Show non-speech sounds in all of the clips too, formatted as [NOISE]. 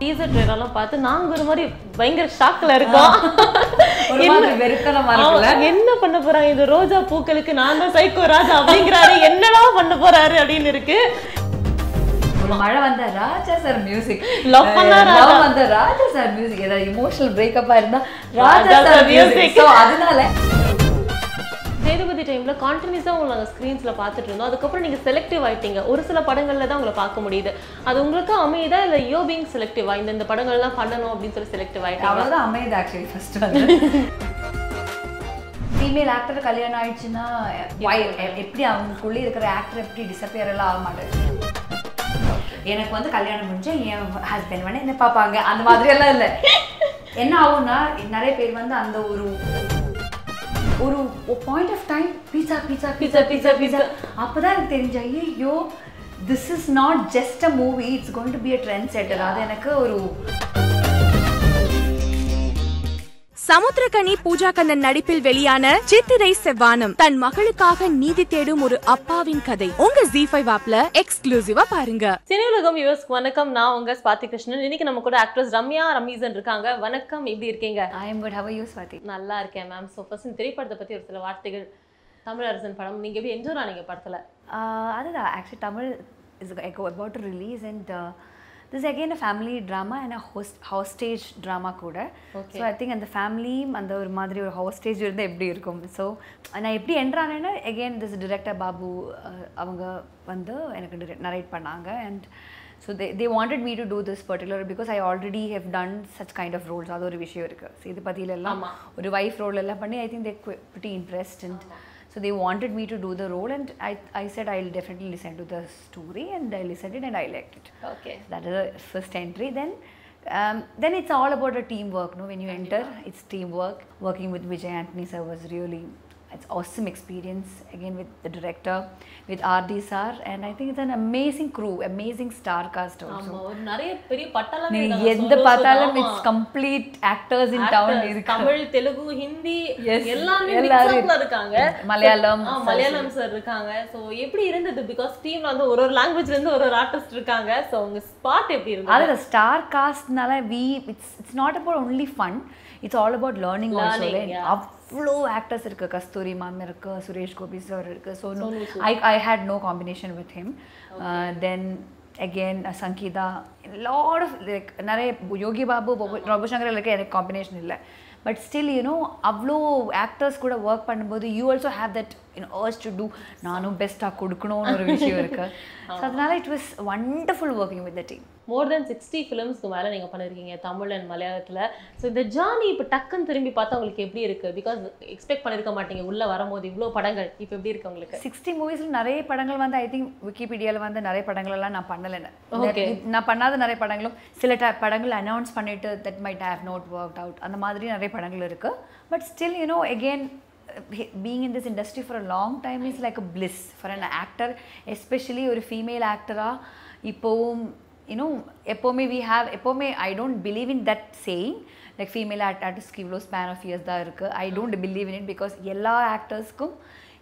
Teaser ட்ரெயிலெல்லாம் பார்த்து நாங்க ஒரு மாதிரி பயங்கர ஷாக்ல இருக்கோம். என்ன பண்ண போறாங்க? இந்த ரோஜா பூக்களுக்கு நான் தான் சைக்கோ ராஜா அப்படிங்கிறாரு. என்னடா பண்ண போறாரு அப்படின்னு இருக்கு. மழை வந்த ராஜா சார் மியூசிக் Love பண்ணா. லவ் வந்த ராஜா சார் மியூசிக் ஏதாவது இமோஷனல் பிரேக்கப்பா இருந்தா ராஜா சார். மியூசிக் அதனால சேதுபதி டைம்ல கான்டினியூஸா உங்களை நாங்கள் ஸ்க்ரீன்ஸ்ல பார்த்துட்டு இருந்தோம். அதுக்கப்புறம் நீங்க செலக்டிவ் ஆயிட்டீங்க. ஒரு சில படங்கள்ல தான் உங்களை பார்க்க முடியுது. அது உங்களுக்கு அமையுதா இல்ல யோ பீங் செலக்டிவா இந்த இந்த படங்கள்லாம் பண்ணணும் அப்படின்னு சொல்லி செலக்டிவ் ஆயிட்டீங்க. அவ்வளவுதான் அமையுது ஆக்சுவலி ஃபர்ஸ்ட் வந்து. [LAUGHS] ஃபீமேல் ஆக்டர் கல்யாணம் ஆயிடுச்சுன்னா எப்படி அவங்களுக்குள்ளே இருக்கிற ஆக்டர் எப்படி டிசப்பியர் எல்லாம் ஆக மாட்டேங்குது? எனக்கு வந்து கல்யாணம் முடிஞ்சா என் ஹஸ்பண்ட் வேணா என்ன பார்ப்பாங்க. அந்த மாதிரி எல்லாம் இல்லை. [LAUGHS] என்ன ஆகும்னா நிறைய பேர் வந்து அந்த ஒரு ஒரு point of time pizza pizza Pizza, pizza, pizza. அப்பதான் எனக்கு தெரிஞ்ச ஐயோ this is not just a movie it's going to be a trend setter அது எனக்கு ஒரு சமுத்திரகனி பூஜா கண்ணன் நடிப்பில் வெளியான சித்திரை செவ்வானம் தன் மகளுக்காக நீதி தேடும் ஒரு அப்பாவின் கதை. உங்க ஜி ஃபைவ் ஆப்ல எக்ஸ்க்ளூசிவா பாருங்க. சினியுலகம் யூஎஸ் வணக்கம். நான் உங்க ஸ்வாதி கிருஷ்ணன். இன்னைக்கு நம்ம கூட ஆக்ட்ரஸ் ரம்யா ரமீசன் இருக்காங்க. வணக்கம். எப்படி இருக்கீங்க? I am good how you Swathi நல்லா இருக்கேன் மேம் ஸோ ஃபர்ஸ்ட் இந்த திரைப்படத்தை பத்தி ஒரு சில வார்த்தைகள். தமிழரசன் படம். நீங்க எப்படி என்ஜோய் ஆனீங்க படத்துல? அதுதான். Actually Tamil is about to release and this again a family drama and host hostage drama கூட. ஸோ ஐ திங்க் அந்த ஃபேமிலியும் அந்த ஒரு மாதிரி ஒரு ஹாஸ்டேஜ் இருந்தால் எப்படி இருக்கும்? ஸோ நான் எப்படி என்ட்ரானேன்னா அகெயின் திஸ் டிரெக்டர் பாபு அவங்க வந்து எனக்கு நரேட் பண்ணாங்க. And so they they wanted me to do this particular because I already have done such kind of roles அது ஒரு விஷயம் இருக்குது ஸோ இது பற்றியிலெல்லாம். ஒரு வைஃப் ரோல் எல்லாம் பண்ணி I think they pretty impressed. And so they wanted me to do the role and I, I said I'll definitely listen to the story and I listened it and I liked it. Okay That is the first entry. Then um, then it's all about a teamwork. No, when you enter, it's teamwork. Working with Vijay Anthony sir was really it's awesome experience again with the director, with RD sir, and I think it's an amazing crew, amazing star cast also. நிறைய பெரிய பட்டலமே நீ இருக்காங்க. எந்த பார்த்தாலும். It's complete actors in town இருக்கு. தமிழ் தெலுங்கு ஹிந்தி எல்லாரும் ல இருக்காங்க. மலையாளம், மலையாளம் சார் இருக்காங்க. சோ எப்படி இருந்தது? பிகாஸ் டீம்ல வந்து ஒரு ஒரு லாங்குவேஜ்ல இருந்து ஒரு ஒரு ஆர்டிஸ்ட் இருக்காங்க. சோ உங்க ஸ்பாட் எப்படி இருந்தது? அது star காஸ்ட்னால we it's it's not about only fun it's all about learning also. அவ்வளோ ஆக்டர்ஸ் இருக்கு. கஸ்தூரி மேம் இருக்கு சுரேஷ் கோபி சார் இருக்கு. So Sood. I I had no combination with him then again Sangeetha lot of like நிறைய யோகி பாபு ரகுசங்கர் இருக்க. எனக்கு combination இல்லை. But still you know அவ்வளோ actors கூட ஒர்க் பண்ணும்போது you also have that you know urge to do நானும் பெஸ்ட்டாக கொடுக்கணும்னு ஒரு விஷயம் இருக்கு. [LAUGHS] ஸோ அதனால it was wonderful working with the team more than sixty ஃபிலிம்ஸ்க்கு மேல நீங்க பண்ணிருக்கீங்க தமிழ் அண்ட் மலையாளத்துல. சோ இந்த ஜானி இப்போ டக்குன்னு திரும்பி பார்த்தா உங்களுக்கு எப்படி இருக்கு? பிகாஸ் எக்ஸ்பெக்ட் பண்ணிருக்க மாட்டீங்க உள்ள வரும்போது இவ்ளோ படங்கள் இப்போ எப்படி இருக்கு உங்களுக்கு? சிக்ஸ்டி மூவிஸில் நிறைய படங்கள் வந்து ஐ திங்க் விக்கிபீடியாவில் வந்து நிறைய படங்கள் எல்லாம் நான் பண்ணலைன்னு Okay. நான் பண்ணாத நிறைய படங்களும் சில ட படங்கள் அனௌன்ஸ் பண்ணிட்டு that might have not work out அந்த மாதிரி நிறைய படங்கள் இருக்கு. But still you know again being in this industry for a long time is like a bliss for an actor especially ஒரு ஃபீமேல் ஆக்டராக இப்போவும் யூனோ எப்போவுமே வி ஹாவ் எப்போவுமே I don't believe in that saying like female act ஆர்டிஸ்ட்க்கு இவ்வளோ span of years தான் இருக்குது I don't believe in it because எல்லா ஆக்டர்ஸ்க்கும்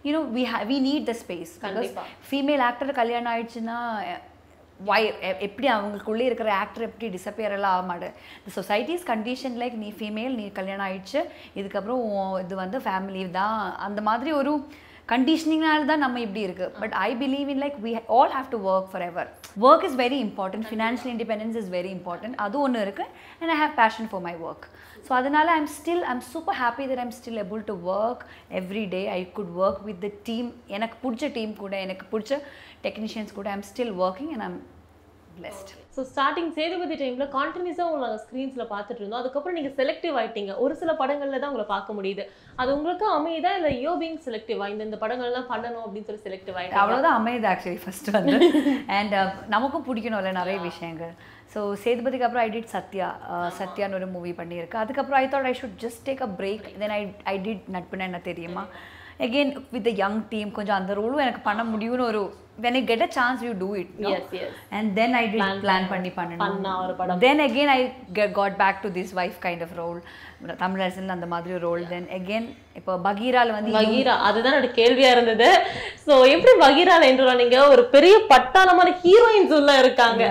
you know we have we need the space because. Female actor கல்யாணம் ஆயிடுச்சுன்னா வை எப்படி அவங்களுக்குள்ளே இருக்கிற ஆக்டர் எப்படி டிசப்பியர் எல்லாம் ஆக மாட்டேன். இந்த சொசைட்டிஸ் கண்டிஷன் லைக் நீ ஃபீமேல் நீ கல்யாணம் ஆயிடுச்சு இதுக்கப்புறம் இது வந்து ஃபேமிலி தான். அந்த மாதிரி ஒரு கண்டிஷனிங்னால தான் நம்ம இப்படி இருக்கு. But I believe in like we all have to work for ever work is very important financial independence is very important அது ஒன்று இருக்குது and I have passion for my work so அதனால I'm still I'm super happy that I'm still able to work every day I could work with the team எனக்கு பிடிச்ச team கூட எனக்கு பிடிச்ச technicians கூட I'm still working and I'm blessed so starting Sethupathi டைம்ல கான்டினியூஸாக உங்களை ஸ்க்ரீன்ஸ்ல பார்த்துட்டு இருந்தோம். அதுக்கப்புறம் நீங்க செலக்டிவ் ஆயிட்டீங்க. ஒரு சில படங்கள்ல தான் உங்களை பார்க்க முடியுது. அது உங்களுக்கு அமையுதா இல்ல யோ பீங் செலக்டிவா இந்த இந்த படங்கள்லாம் பண்ணணும் அப்படின்னு சொல்லி செலக்டிவ் ஆயிட்டீங்க அவ்வளோதான் அமையுது ஆக்சுவலி ஃபர்ஸ்ட் வந்து. [LAUGHS] அண்ட் நமக்கும் பிடிக்கணும்ல நிறைய விஷயங்கள். ஸோ சேதுபதிக்கு அப்புறம் ஐ டிட் சத்யா சத்யான்னு ஒரு மூவி பண்ணியிருக்கு. அதுக்கப்புறம் I thought I should just take a break then I I did நட்புன்னு என்ன தெரியுமா? Again with the young team கொஞ்சம் அந்த ரோலும் எனக்கு பண்ண முடியும்னு ஒரு when I get a chance you do it no? Yes, yes. and then I did Plan plan பண்ண- பண்ணி பண்ண பண்ணணும் again I get- got back to this wife kind of role. Tamilarasan அந்த மாதிரி ரோல் then again இப்போ பகீரால வந்து பகீரா அதுதான் என்னோட கேள்வியா இருந்தது. சோ எப்படி பகீரால என்று நீங்க ஒரு பெரிய பட்டாளமான ஹீரோயின்ஸ் உள்ள இருக்காங்க.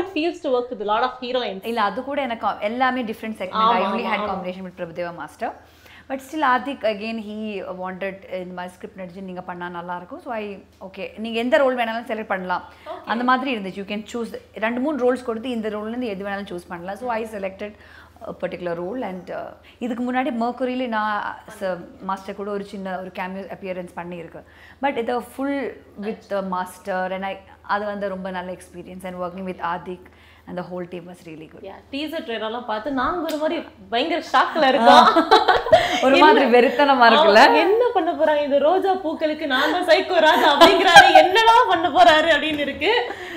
It feels to work with a lot of heroines. இல்ல அது கூட எனக்கு எல்லாமே different segment I only had. Combination with Prabhu Deva master but still Adhik again he wanted இந்த மாதிரி ஸ்கிரிப்ட் நடிச்சு நீங்கள் பண்ணால் நல்லாயிருக்கும் ஸோ ஐ ஓகே நீங்கள் எந்த ரோல் வேணாலும் செலக்ட் பண்ணலாம். அந்த மாதிரி இருந்துச்சு. யூ கேன் சூஸ் ரெண்டு மூணு ரோல்ஸ் கொடுத்து இந்த ரோல்லேருந்து எது வேணாலும் சூஸ் பண்ணலாம். So I selected particular role and இதுக்கு முன்னாடி மர்க்குரியில் நான் மாஸ்டர் கூட ஒரு சின்ன ஒரு கேமியோ அப்பியரன்ஸ் பண்ணியிருக்கேன். பட் இது full with master and I அது வந்து ரொம்ப நல்ல experience and working with Adhik and the whole team was really good teaser ட்ரெயிலர்லாம் பார்த்து நாங்க ஒரு மாதிரி பயங்கர ஷாக்ல இருக்கோம். ஒரு மாதிரி வெறித்தனமா இருக்குல்ல? என்ன பண்ண போறாங்க? இந்த ரோஜா பூக்களுக்கு நான் தான் சைக்கோ ராஜா அப்படிங்கிறாரு. என்னலாம் பண்ண போறாரு அப்படின்னு இருக்கு.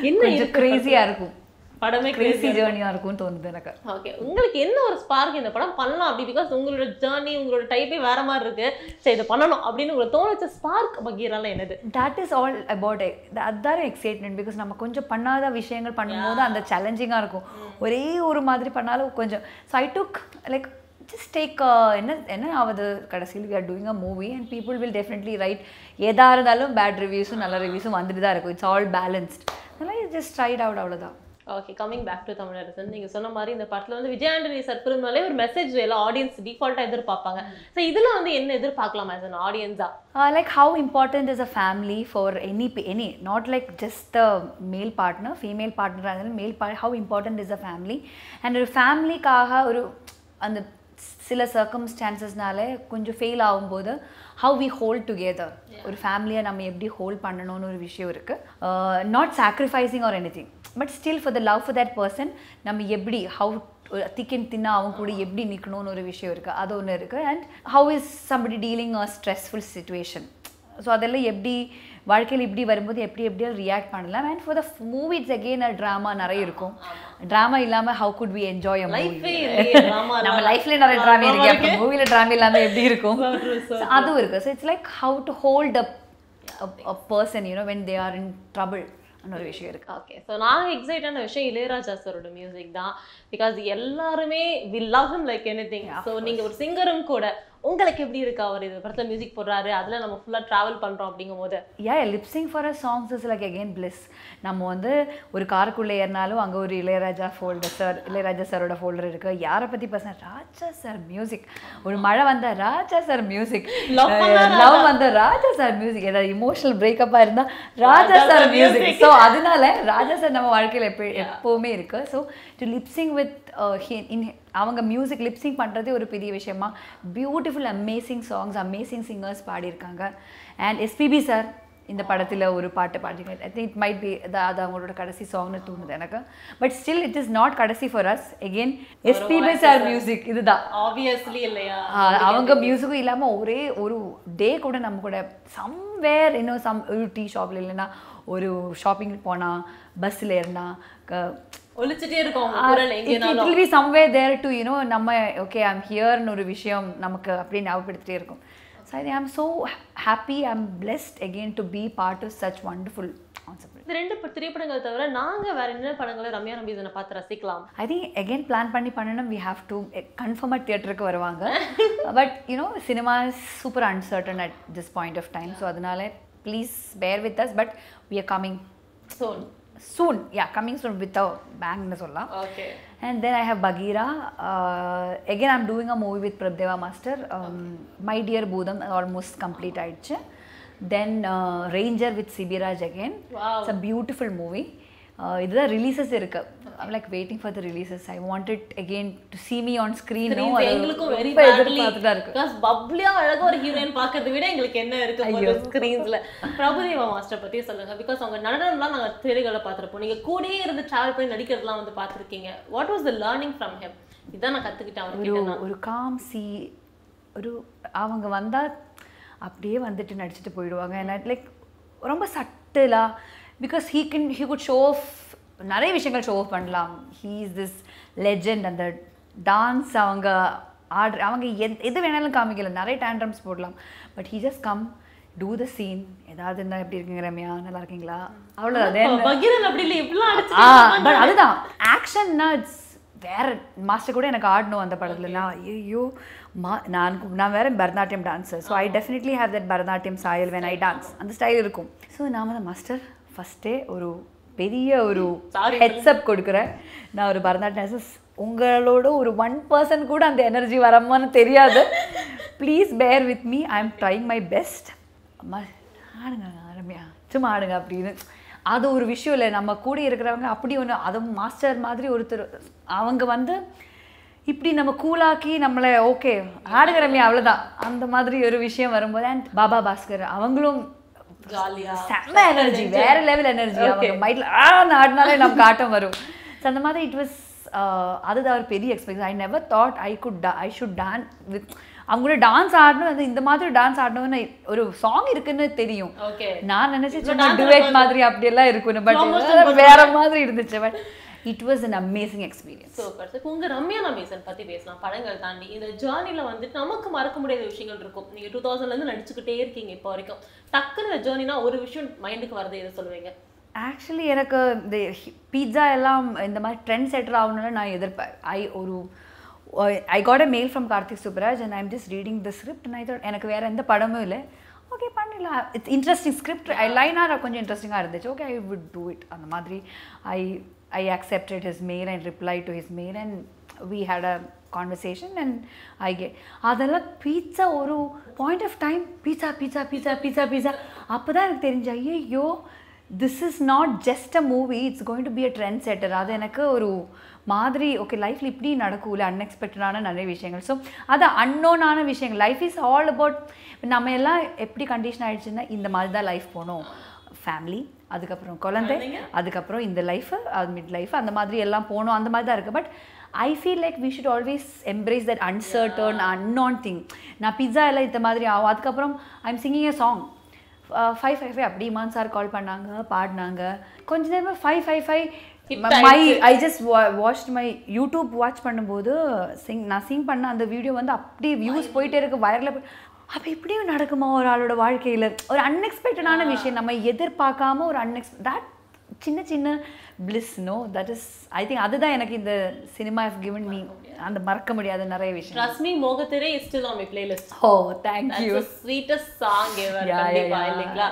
என்ன கொஞ்சம் இருக்கு கிரேசியா இருக்கும். படமே கிரேசி கிரேசி ஜேர்னியா இருக்கும்னு தோணுது எனக்கு. ஓகே உங்களுக்கு என்ன ஒரு ஸ்பார்க் இந்த படம் பண்ணலாம் அப்படி? பிகாஸ் உங்களோட ஜேர்னி உங்களோட டைப்பே வேற மாதிரி இருக்கு. சரி இதை பண்ணணும் அப்படின்னு உங்களுக்கு தோணுச்ச ஸ்பார்க் பகீரால என்னது? தட் இஸ் ஆல் அபவுட் அதுதான் எக்ஸைட்மெண்ட் பிகாஸ் நம்ம கொஞ்சம் பண்ணாத விஷயங்கள் பண்ணும்போது அந்த சேலஞ்சிங்காக இருக்கும். ஒரே ஒரு மாதிரி பண்ணாலும் கொஞ்சம் so I took like just take என்ன என்ன ஆகுது கடைசியில் we are doing a movie and people will definitely right எதா இருந்தாலும் பேட் ரிவ்யூஸும் நல்ல ரிவ்யூஸும் வந்துட்டு தான் இருக்கும். இட்ஸ் ஆல் பேலன்ஸ்ட் அதனால் ஜஸ்ட் ட்ரைட் அவுட் அவ்வளோதான் okay coming back to Tamilarasan நீங்க சொன்ன மாதிரி இந்த படத்துல வந்து விஜய் ஆண்டனி சார் திரும்பினாலே ஒரு மெசேஜ் எல்லா ஆடியன்ஸ் டிஃபால்ட்டா எதிர்பார்ப்பாங்க. ஸோ இதுல வந்து என்ன எதிர்பார்க்கலாம் as an ஆடியன்ஸா Uh, like how important is a family for any p- any not like just the male partner female partner rather than male part how important is a family? And ஒரு ஃபேமிலிக்காக ஒரு அந்த சில சர்க்கம்ஸ்டான்சஸ்னால கொஞ்சம் fail ஆகும்போது how we hold together ஒரு ஃபேமிலியை நம்ம எப்படி ஹோல்ட் பண்ணணும்னு ஒரு விஷயம் இருக்குது not sacrificing or any thing but still for the love for that person நம்ம எப்படி ஹவு திக்கன் தின்னா அவங்க கூட எப்படி நிற்கணும்னு ஒரு விஷயம் இருக்குது அது ஒன்று இருக்குது and how is somebody dealing a stressful situation so அதெல்லாம் எப்படி வாழ்க்கையில் இப்படி வரும்போது எப்படி எப்படியா ரியாக்ட் பண்ணலாம். And for the movie it's again drama நிறைய இருக்கும். ட்ராமா இல்லாமல் ஹவு குட் வி என்ஜாய் நம்ம. லைஃப்ல நிறைய ட்ராமா இருக்கு. அப்போ மூவில ட்ராமா இல்லாமல் எப்படி இருக்கும்? [LAUGHS] அதுவும் இருக்கு. So it's like how to hold a person you know when they are in trouble ஒரு விஷயம் இருக்கு. ஓகே ஸோ நாங்கள் எக்ஸைட்டான விஷயம் இளையராஜா சாரோட மியூசிக் தான். பிகாஸ் எல்லாருமே we love him like any thing so நீங்கள் ஒரு சிங்கரும் கூட உங்களுக்கு எப்படி இருக்கு அவர் இது படத்தில் மியூசிக் போடுறாரு? அதில் நம்ம ஃபுல்லாக ட்ராவல் பண்ணுறோம் அப்படிங்கும் போது yeah lip sync for a songs is like again bliss நம்ம வந்து ஒரு காருக்குள்ளே ஏறினாலும் அங்கே ஒரு இளையராஜா ஃபோல்டர் சார் இளையராஜா சாரோட ஃபோல்டர் இருக்கு. யாரை பற்றி பேசினா ராஜா சார் மியூசிக் ஒரு மழை வந்தா ராஜா சார் மியூசிக் லவ் வந்த ராஜா சார் மியூசிக் ஏதாவது இமோஷனல் பிரேக்கப்பாக இருந்தால் ராஜா சார் மியூசிக் ஸோ அதனால ராஜா சார் நம்ம வாழ்க்கையில் எப்போ எப்போவுமே இருக்கு. So to lip sync with in அவங்க மியூசிக் லிப்சிங் பண்ணுறதே ஒரு பெரிய விஷயமா. Beautiful amazing songs amazing singers பாடியிருக்காங்க. அண்ட் எஸ்பிபி சார் இந்த படத்தில் ஒரு பாட்டு பாடிருக்காங்க I think it might be அது அவங்களோட கடைசி சாங்னு தோணுது எனக்கு. But still it is not கடைசி for us again SPB sir music இதுதான். ஆப்வியஸ்லி இல்லையா? அவங்க மியூசிக்கும் இல்லாமல் ஒரே ஒரு டே கூட நம்ம கூட சம்வேர் இன்னும் சம் ஒரு டீ ஷாப்பில் இல்லைன்னா ஒரு ஷாப்பிங் போனால் பஸ்ஸில் ஏறினா ஒழிச்சிட்டே இருக்கும் அவங்க குரல் இட் எங்கேனாலும். Will be someway there to you know நம்ம ஓகே ஐம் ஹியர்னு ஒரு விஷயம் நமக்கு அப்படியே ஞாபகப்படுத்திட்டே இருக்கும். So I am so happy I am blessed again to be part of such wonderful இது ரெண்டு திரைப்படங்கள் தவிர நாங்க வேற என்ன படங்களை ரம்யா நம்பீசனை பார்த்து ரசிக்கலாம்? ஐ திங்க் அகெயின் பிளான் பண்ணி பண்ணணும் வி ஹாவ் டு கன்ஃபார்மாக தியேட்டருக்கு வருவாங்க. But you know cinema super uncertain at this point of time so அதனால please bear with us but we are coming so soon yeah coming soon with a பேங்க்னு சொல்லலாம் okay And then I have Bagheera. Uh, again, I'm doing a movie with Prabdeva Master. Um, My Dear Budam, almost complete ஆயிடுச்சு Then uh, Ranger with Sibiraj again. Wow. It's a beautiful movie. Uh, இதுதான் releases இருக்கு. I'm like waiting for the releases I wanted again to see me on screen no? அது எங்களுக்கும் very எதிர்பார்த்துட்டு இருக்கு. Because பப்ளியா அழகா ஒரு heroine பார்க்கறத விட எங்களுக்கு என்ன இருக்கு போது ஸ்கிரீன்ஸ்ல பிரபுதேவா மாஸ்டர் பத்தி சொல்லுங்க. பிகாஸ் அவங்க நடனம்லாம் நாங்க திரைகளை பார்த்திருப்போம். நீங்க கூடயே இருந்து டிராவல் பண்ணி நடிக்கிறதுலாம் வந்து பார்த்திருக்கீங்க. What was the learning from him இதான் நான் கத்துக்கிட்டேன் ஒரு ஒரு காம் சி ஒரு அவங்க வந்தால் அப்படியே வந்துட்டு நடிச்சுட்டு போயிடுவாங்க. லைக் ரொம்ப சட்டிலா because he can he could show off நிறைய விஷயங்கள் ஷோ ஆஃப் பண்ணலாம். ஹீ இஸ் திஸ் லெஜெண்ட் அந்த டான்ஸ் அவங்க ஆர்டர் அவங்க எத் எது வேணாலும் காமிக்கல. நிறைய டேண்ட்ரம்ஸ் போடலாம். But he just come to the scene ஏதாவது இருந்தால் எப்படி இருக்கீங்க ரம்யா? நல்லா இருக்கீங்களா? அவ்வளோதான் பட் அதுதான். ஆக்ஷன்னா இட்ஸ் வேற மாஸ்டர் கூட எனக்கு ஆடணும் அந்த படத்துல. நான் ஐயோ மா நான் நான் வேற Bharatanatyam dancer so I definitely have that Bharatanatyam style when I dance அந்த ஸ்டைல் இருக்கும். ஸோ நான் வந்து மாஸ்டர் ஃபஸ்ட்டே ஒரு பெரிய ஒரு ஹெட்ஸ்அப் கொடுக்குறேன். நான் ஒரு பரதநாட்டியம் dancer. உங்களோட ஒரு ஒன் பர்சன்ட் கூட அந்த எனர்ஜி வரமான்னு தெரியாது. Please bear with me I am trying my best அம்மா ஆடுங்க ரம்யா சும்மா ஆடுங்க அப்படின்னு. அது ஒரு விஷயம் இல்லை. நம்ம கூட இருக்கிறவங்க அப்படி ஒன்று அதுவும் மாஸ்டர் மாதிரி ஒருத்தர் அவங்க வந்து இப்படி நம்ம கூலாக்கி நம்மளை ஓகே ஆடுங்க ரம்யா அவ்வளோதான் அந்த மாதிரி ஒரு விஷயம் வரும்போது அண்ட் பாபா பாஸ்கர் அவங்களும் ஜாலியா. செம்ம எனர்ஜி வேற லெவல் எனர்ஜி அவங்க மைண்ட்ல ஆ ஆடினாலே நமக்கு ஆட்டம் வரும். ஸோ அந்த மாதிரி இட் வாஸ் அதுதான் ஒரு பெரிய experience I never thought I could I should done with அவங்களோட டான்ஸ் ஆடணும் அது இந்த மாதிரி டான்ஸ் ஆடணும்னு ஒரு சாங் இருக்குன்னு தெரியும். நான் நினைச்சேன் சும்மா dance டுவேட் மாதிரி அப்படியெல்லாம் இருக்கணும் பட். வேற மாதிரி இருந்துச்சு but it was an amazing experience super இப்போ உங்க ரம்யா நமேசன் பத்தி பேசலாம். படங்கள் தாண்டி இந்த ஜேர்னில வந்துட்டு நமக்கு மறக்க முடியாத விஷயங்கள் இருக்கும். நீங்க டூ தௌசண்ட்ல இருந்து நடிச்சுக்கிட்டே இருக்கீங்க இப்போ வரைக்கும். டக்குன்னு இந்த ஜேர்னினா ஒரு விஷயம் மைண்டுக்கு வருது எதை சொல்லுவீங்க? ஆக்சுவலி எனக்கு இந்த பீட்சா எல்லாம் இந்த மாதிரி ட்ரெண்ட் செட்டர் ஆகணும்னு நான் எதிர்ப்பேன். ஐ ஒரு I got a mail from Karthik Subbaraj and I'm just reading the script நான் இதோட எனக்கு வேறு எந்த படமும் இல்லை. ஓகே பண்ணிடலாம். இட்ஸ் இன்ட்ரெஸ்டிங் ஸ்கிரிப்ட் ஐ லைனாக கொஞ்சம் இன்ட்ரெஸ்டிங்காக இருந்துச்சு. Okay I would do it அந்த மாதிரி I I accepted his mail and reply to his mail and we had a conversation and I get அதெல்லாம் பீட்சா ஒரு point of time Pizza Pizza Pizza Pizza Pizza அப்போ தான் எனக்கு தெரிஞ்சு ஐயோ this is not just a movie it's going to be a trendsetter அது எனக்கு ஒரு மாதிரி ஓகே லைஃப்பில் இப்படி நடக்கும்ல அன்எக்ஸ்பெக்டடான நிறைய விஷயங்கள். ஸோ அது அன்னோனான விஷயங்கள். லைஃப் இஸ் ஆல் அபவுட் நம்ம எல்லாம் எப்படி கண்டிஷன் ஆகிடுச்சுன்னா இந்த மாதிரி தான் லைஃப் போகணும். ஃபேமிலி அதுக்கப்புறம் குழந்தை அதுக்கப்புறம் இந்த லைஃபு அது மிட் லைஃப் அந்த மாதிரி எல்லாம் போகணும் அந்த மாதிரி தான் இருக்குது but I feel like we should always embrace that uncertain unknown thing நான் பிஸா எல்லாம் இந்த மாதிரி ஆகும். அதுக்கப்புறம் I am singing a song five five five அப்படி இமான் சார் கால் பண்ணாங்க பாடினாங்க. கொஞ்ச நேரமாக five five five my I just watch my YouTube watch பண்ணும்போது சிங் நான் சிங் பண்ண அந்த வீடியோ வந்து அப்படியே வியூஸ் போயிட்டே இருக்கு. வைரல அப்போ இப்படியும் நடக்குமா ஒரு ஆளோட வாழ்க்கையில்? ஒரு அன்எக்ஸ்பெக்டடான விஷயம் நம்ம எதிர்பார்க்காம ஒரு அன்எக்ஸ் தட் சின்ன சின்ன bliss no that is I think அதுதான் எனக்கு இந்த சினிமா ஹவ் கிவன் மீ அந்த மறக்க முடியாத நிறைய விஷயம் ரஸ்மி மோகத்திரே is still on my playlist oh thank you sweetest song ever கண்டிப்பா. இல்லைங்களா?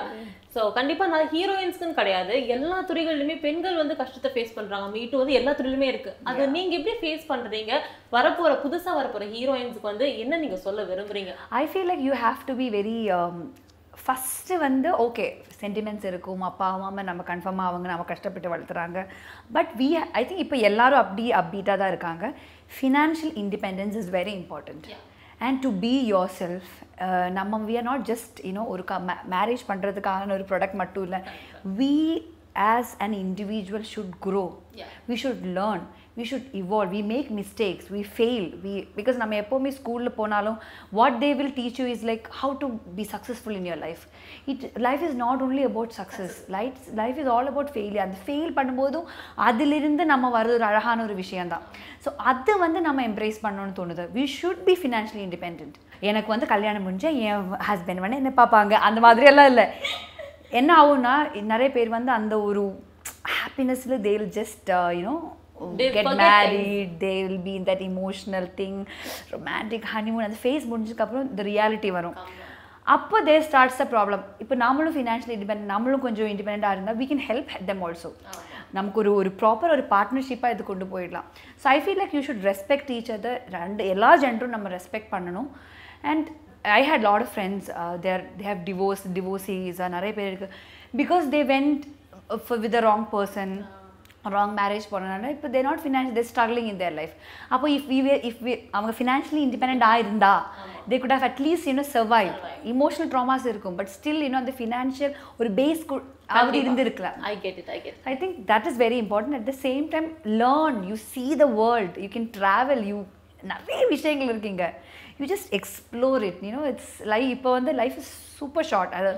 சோ கண்டிப்பா நான் ஹீரோயின்ஸ்க்குன்னு கிடையாது. எல்லா துறைகளிலுமே பெண்கள் வந்து கஷ்டத்தை ஃபேஸ் பண்றாங்க. மீட்டு வந்து எல்லா துறையிலுமே இருக்கு. அது நீங்க எப்படி ஃபேஸ் பண்றீங்க? வரப்போற புதுசா வரப்போற ஹீரோயின்ஸ்க்கு வந்து என்ன நீங்க சொல்ல விரும்புறீங்க? I feel like you have to be very first வந்து ஓகே சென்டிமெண்ட்ஸ் இருக்கும். அப்பா அம்மா நம்ம கன்ஃபார்மாக அவங்க நம்ம கஷ்டப்பட்டு வளர்த்துறாங்க. பட் வி ஐ திங்க் இப்போ எல்லாரும் அப்படி அப்பீட்டாக தான் இருக்காங்க. Financial independence is very important and to be yourself நம்ம we are not just you know ஒரு க மேரேஜ் பண்ணுறதுக்கான ஒரு ப்ராடக்ட் மட்டும் இல்லை we as an individual should grow we should learn we should evolve we make mistakes we fail we because நம்ம எப்போவுமே ஸ்கூலில் போனாலும் what they will teach you is like how to be successful in your life it life is not only about success life life is all about failure அந்த fail பண்ணும்போதும் அதிலிருந்து நம்ம வர்றது ஒரு அழகான ஒரு விஷயம்தான் ஸோ அது வந்து நம்ம எம்ப்ரேஸ் பண்ணணும்னு தோணுது. We should be financially independent. எனக்கு வந்து கல்யாணம் முடிஞ்சா என் ஹஸ்பண்ட் வந்து என்ன பார்ப்பாங்க. அந்த மாதிரியெல்லாம் இல்லை. என்ன ஆகும்னா நிறைய பேர் வந்து அந்த ஒரு ஹாப்பினஸில் they'll just you know forget married. they will be in that emotional thing romantic honeymoon. அந்த ஃபேஸ் முடிஞ்சதுக்கப்புறம் இந்த ரியாலிட்டி வரும். அப்போ தே ஸ்டார்ட்ஸ் த ப்ராப்ளம் இப்போ நாமளும் ஃபினான்ஷியல் இண்டிபெண்ட் நம்மளும் கொஞ்சம் இண்டிபெண்டாக இருந்தால் we can help them also. நமக்கு ஒரு ஒரு ப்ராப்பர் ஒரு பார்ட்னர்ஷிப்பாக இது கொண்டு போயிடலாம். So I feel like you should respect each other ரெண்டு எல்லா ஜென்டரும் நம்ம ரெஸ்பெக்ட் பண்ணணும். And I had lot of friends there they have divorce divorcees நிறைய பேர் இருக்குது because they went with the wrong person wrong marriage போனனால இப்போ they not financial they struggling in their life அப்போ இஃப் வி இஃப் வி அவங்க financially இண்டிபெண்டாக இருந்தா they could have at least you know survive emotional dramas இருக்கும் but still இன்னும் அந்த financial ஒரு பேஸ் அப்படி இருந்திருக்கலாம் I get it I get I think that is very important. At the same time, learn. You see the world. You can travel. You நிறைய விஷயங்கள் இருக்குங்க. You just explore it you know it's life இப்போ வந்து life is super short அது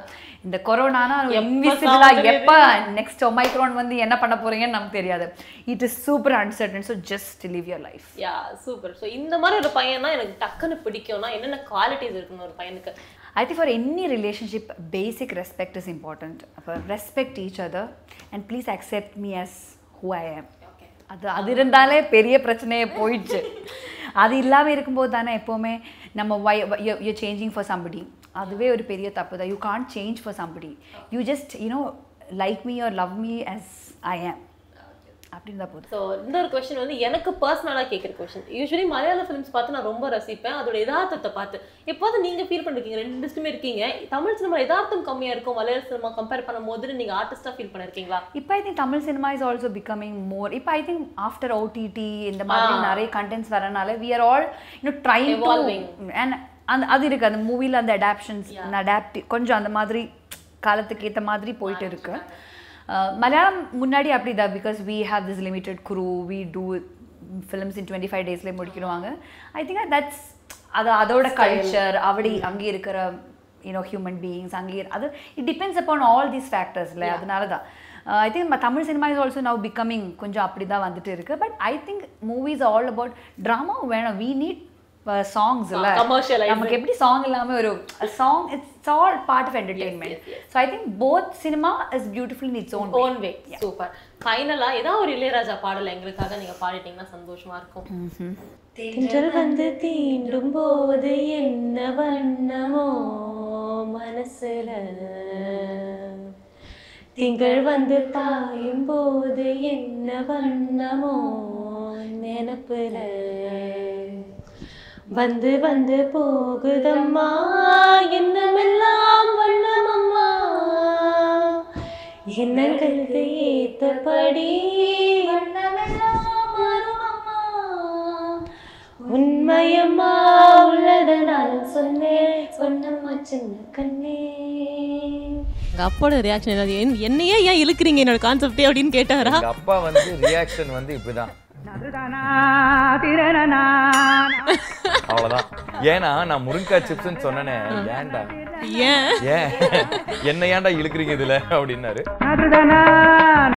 இந்த கொரோனானா இன்விசிபிளா எப்போ next Omicron வந்து என்ன பண்ண போறீங்கன்னு நமக்கு தெரியாது. It is super uncertain so just live your life yeah super so இந்த மாதிரி ஒரு பையனா எனக்கு டக்குன்னு பிடிக்கும்னா என்னென்ன குவாலிட்டிஸ் இருக்கணும் ஒரு பையனுக்கு. I think for any relationship, basic respect is important. அப்ப respect each other and please accept me as who I am. அது அது இருந்தாலே பெரிய பிரச்சனையே போயிடுச்சு. அது இல்லாமல் இருக்கும்போது தானே எப்போவுமே நம்ம why you changing for somebody அதுவே ஒரு பெரிய தப்பு தான். You can't change for somebody you just you know like me or love me as I am அப்படின்னு தான் போதும் ஸோ இந்த ஒரு கொஸ்டின் வந்து எனக்கு பர்சனலாக கேட்குற கொஸ்டின் யூஸ்வலி மலையாள ஃபிலிம்ஸ் பார்த்து நான் ரொம்ப ரசிப்பேன். அதோட யதார்த்தத்தை பார்த்து. எப்போது நீங்கள் ஃபீல் பண்ணிருக்கீங்க? ரெண்டு டிஸ்ட்டுமே இருக்கீங்க. தமிழ் சினிமா யதார்த்தம் கம்மியாக இருக்கும். மலையாள சினிமா கம்பேர் பண்ணும்போது நீங்கள் ஆர்டிஸ்டாக ஃபீல் பண்ணிருக்கீங்களா? இப்போ I think Tamil cinema is also becoming more இப்போ ஐ திங்க் ஆஃப்டர் ஓடிடி இந்த மாதிரி நிறைய கண்டென்ட்ஸ் வரனால வி ஆர் ஆல் இன்னும் Evolving. அண்ட் அந்த அது இருக்கு. அந்த மூவியில் அந்த அடாப்ஷன்ஸ் அடாப்ட் கொஞ்சம் அந்த மாதிரி காலத்துக்கு ஏற்ற மாதிரி போயிட்டு இருக்கு. அஹ் மலையாளம் முன்னாடி அப்படி தான் because we have this limited crew we do films in twenty five டேஸ்லேயே முடிக்கிடுவாங்க. ஐ திங்க் தட்ஸ் அது அதோட கல்ச்சர் அப்படி அங்கே இருக்கிற யூனோ ஹியூமன் பீயிங்ஸ் அங்கே அது it depends upon all these ஃபேக்டர்ஸ்ல அதனால தான். I think Tamil cinema is also now becoming கொஞ்சம் அப்படி தான் வந்துட்டு இருக்கு. But I think movies all about drama வேணும். வி நீட் சாங்ஸ் இல்ல. commercializing. நமக்கு எப்படி சாங் இல்லாம ஒரு song it's all part of entertainment so I think both cinema is beautiful in its own own way super ஃபைனலாக ஏதாவது ஒரு இளையராஜா பாடல் எங்களுக்காக நீங்கள் பாடிட்டீங்கன்னா சந்தோஷமா இருக்கும். தென்றல் வந்து தீண்டும் போது என்ன வண்ணமோ மனசுல. திங்கள் வந்து தாயும் போது என்ன வண்ணமோ நினப்புல. வந்து வந்து போகுதம்மா. என்னமெல்லாம் வண்ணமம்மா. எண்ணங்களுக்கு ஏத்தபடி உண்மையம்மா உள்ளத நான் சொன்னேன். சொன்னம்மா சின்ன கண்ணே. எங்க அப்போட ரியாக்ஷன் என்னையே ஏன் இழுக்கிறீங்க என்னோட கான்செப்டே அப்படின்னு கேட்டாரா? அப்பா வந்து ரியாக்ஷன் வந்து இப்படிதான். அவ்வளவுதான். ஏன்னா நான் முருங்கக்காய் சிப்ஸ்ன்னு சொன்னேனே ஏன்டா? ஏன்? ஏன்? என்ன ஏன்டா இழுக்கிறீங்க இதுல? அப்படின்னாரு.